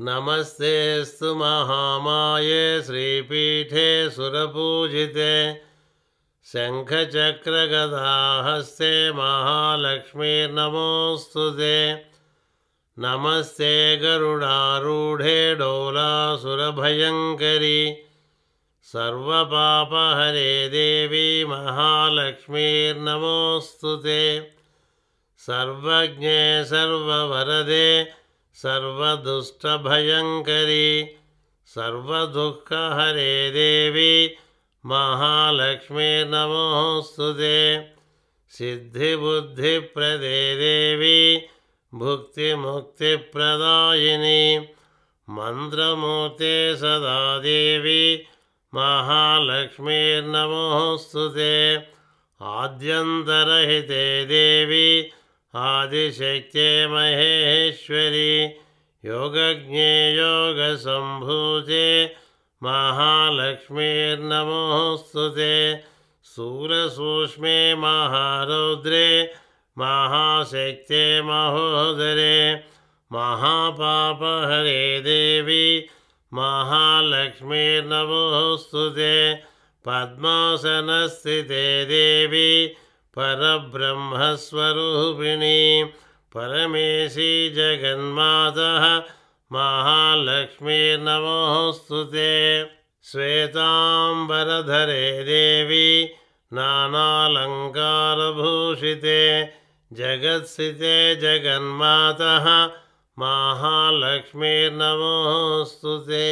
नमस्तेऽस्तु महामाये श्रीपीठे सुरपूजिते शङ्खचक्रगदाहस्ते महालक्ष्मीर्नमोऽस्तु ते। नमस्ते गरुडारूढे डोलासुरभयङ्करी। सर्वपापहरे देवी महालक्ष्मीर्नमोऽस्तु ते। सर्वज्ञे सर्ववरदे सर्वदुष्टभयङ्करी सर्वदुःखहरे देवी महालक्ष्मीर्नमोऽस्तु ते। सिद्धिबुद्धिप्रदे देवी भुक्तिमुक्तिप्रदायिनी मन्त्रमूर्ते सदा देवी महालक्ष्मीर्नमोऽस्तु ते। आद्यन्तरहिते देवी आदिशक्ते महेश्वरी योगज्ञे योगसम्भूते महालक्ष्मीर्नमोऽस्तु ते सूरसूक्ष्मे महारौद्रे महाशक्ते महोदरे महापापहरे देवी महालक्ष्मीर्नमोऽस्तु ते पद्मासनस्थिते देवी परब्रह्मस्वरूपिणी परमेशी जगन्मातः महालक्ष्मीर्नमोऽस्तु ते। श्वेताम्बरधरे देवी नानालङ्कारभूषिते जगत्स्थिते जगन्मातः महालक्ष्मीर्नमोऽस्तु ते